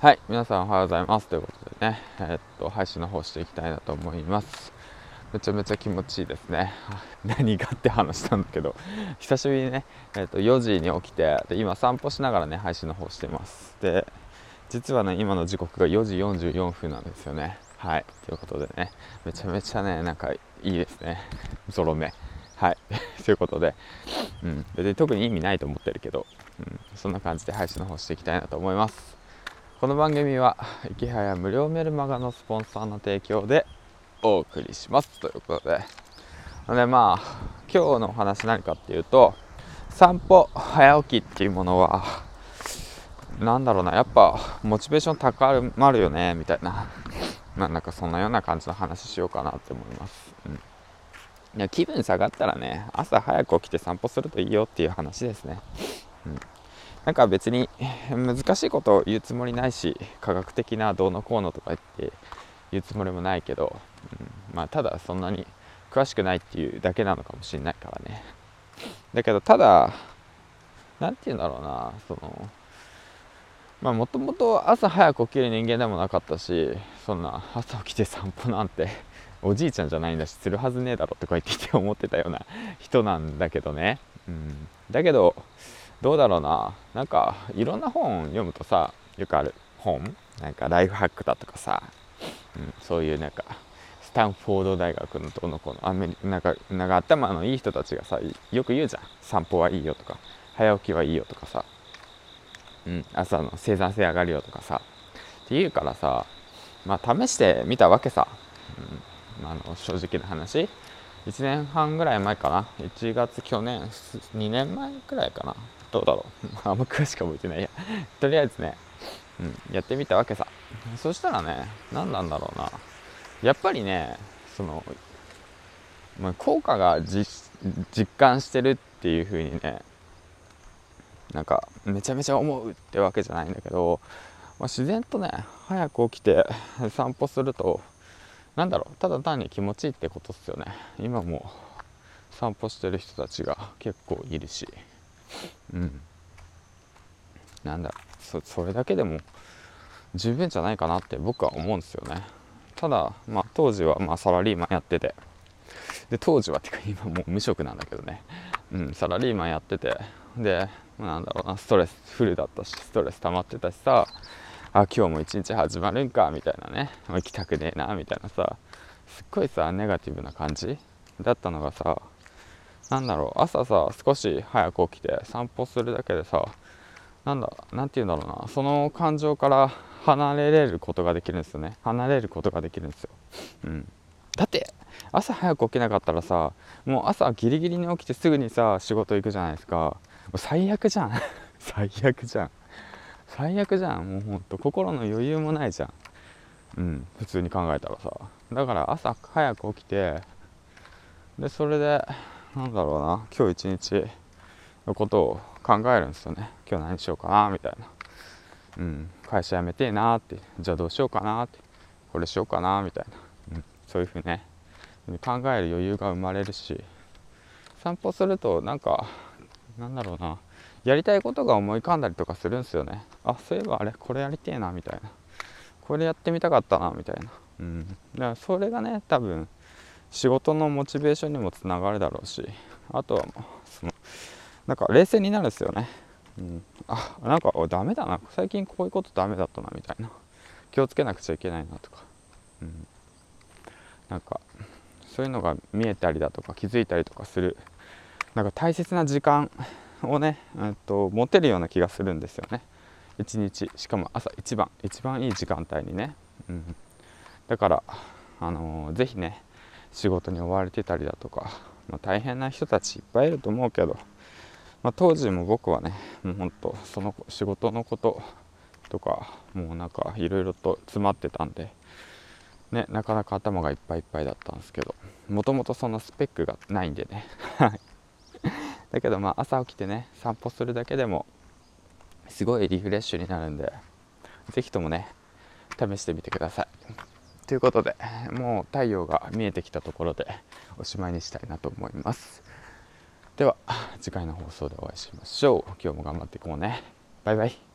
はい、皆さんおはようございます。ということでね、えーっと、配信の方していきたいなと思います。めちゃめちゃ気持ちいいですね。何がって話したんだけど、久しぶりにね、えーっと、4時に起きて、で、今散歩しながらね、配信の方してます。で、実はね、今の時刻が4時44分なんですよね。はい、ということでね、めちゃめちゃね、なんかいいですね。ゾロ目。はい、ということで、うん、別に特に意味ないと思ってるけど、うん、そんな感じで配信の方していきたいなと思います。この番組は池早無料メルマガのスポンサーの提供でお送りします。ということで。でまあ今日のお話何かっていうと散歩早起きっていうものはなんだろうなやっぱモチベーション高まるよねみたいな。なんかそんなような感じの話しようかなって思います、うん、いや気分下がったらね朝早く起きて散歩するといいよっていう話ですね、うん。なんか別に難しいことを言うつもりないし科学的などうのこうのとか言って言うつもりもないけど、うん、まあただそんなに詳しくないっていうだけなのかもしれないからね。だけどただ何て言うんだろうなそのまあもともと朝早く起きる人間でもなかったしそんな朝起きて散歩なんておじいちゃんじゃないんだしするはずねえだろとか言ってて思ってたような人なんだけどね、うん、だけどどうだろうな。なんかいろんな本読むとさよくある。本？なんかライフハックだとかさ、うん、そういうなんかスタンフォード大学のどの子の。アメリカなんかなんか頭のいい人たちがさよく言うじゃん。散歩はいいよとか。早起きはいいよとかさ、うん、朝の生産性上がるよとかさ。って言うからさまあ試してみたわけさ、うん、あの正直な話。1年半ぐらい前かな？1月去年2年前くらいかな？どうだろう？あんま詳しく覚えてないや。とりあえずね、うん、やってみたわけさ。そしたらね何なんだろうな。やっぱりねその、ま、効果が実感してるっていう風にねなんかめちゃめちゃ思うってわけじゃないんだけど、まあ、自然とね早く起きて散歩するとなんだろうただ単に気持ちいいってことっすよね。今も散歩してる人たちが結構いるし。うん。なんだそそれだけでも十分じゃないかなって僕は思うんですよね。ただまあ当時はまあサラリーマンやってて。で当時はてか今もう無職なんだけどね。うんサラリーマンやってて。でなんだろうなストレスフルだったしストレス溜まってたしさ。あ今日も一日始まるんかみたいなね行きたくねえなみたいなさ。すっごいさネガティブな感じ？だったのがさなんだろう。朝さ少し早く起きて散歩するだけでさなんだなんて言うんだろうな。その感情から離れれることができるんですよね。離れることができるんですよ、うん、だって朝早く起きなかったらさもう朝ギリギリに起きてすぐにさ仕事行くじゃないですか。もう最悪じゃん。最悪じゃん。最悪じゃん。もうほんと心の余裕もないじゃん。うん普通に考えたらさ。だから朝早く起きてでそれでなんだろうな。今日一日のことを考えるんですよね。今日何しようかなみたいな。うん会社辞めてえなって。じゃあどうしようかなって。これしようかなみたいな、うん、そういうふうにね。考える余裕が生まれるし。散歩するとなんかなんだろうな。やりたいことが思い浮かんだりとかするんすよね。あそういえばあれこれやりてえなみたいな。これやってみたかったなみたいな。うん。だからそれがね多分仕事のモチベーションにもつながるだろうしあとはもうそのなんか冷静になるんですよね、うん、あなんかダメだな。最近こういうことダメだったなみたいな。気をつけなくちゃいけないなとか、うん、なんかそういうのが見えたりだとか気づいたりとかするなんか大切な時間をね、えっと、持てるような気がするんですよね。一日。しかも朝一番。一番いい時間帯にね、うん、だからあのー、ぜひね仕事に追われてたりだとか、まあ、大変な人たちいっぱいいると思うけど、まあ、当時も僕はねもうほんとその仕事のこととかもうなんかいろいろと詰まってたんで、ね、なかなか頭がいっぱいいっぱいだったんですけどもともとそのスペックがないんでね。だけどまあ朝起きてね散歩するだけでもすごいリフレッシュになるんで是非ともね試してみてください。ということでもう太陽が見えてきたところでおしまいにしたいなと思います。では次回の放送でお会いしましょう。今日も頑張っていこうね。バイバイ。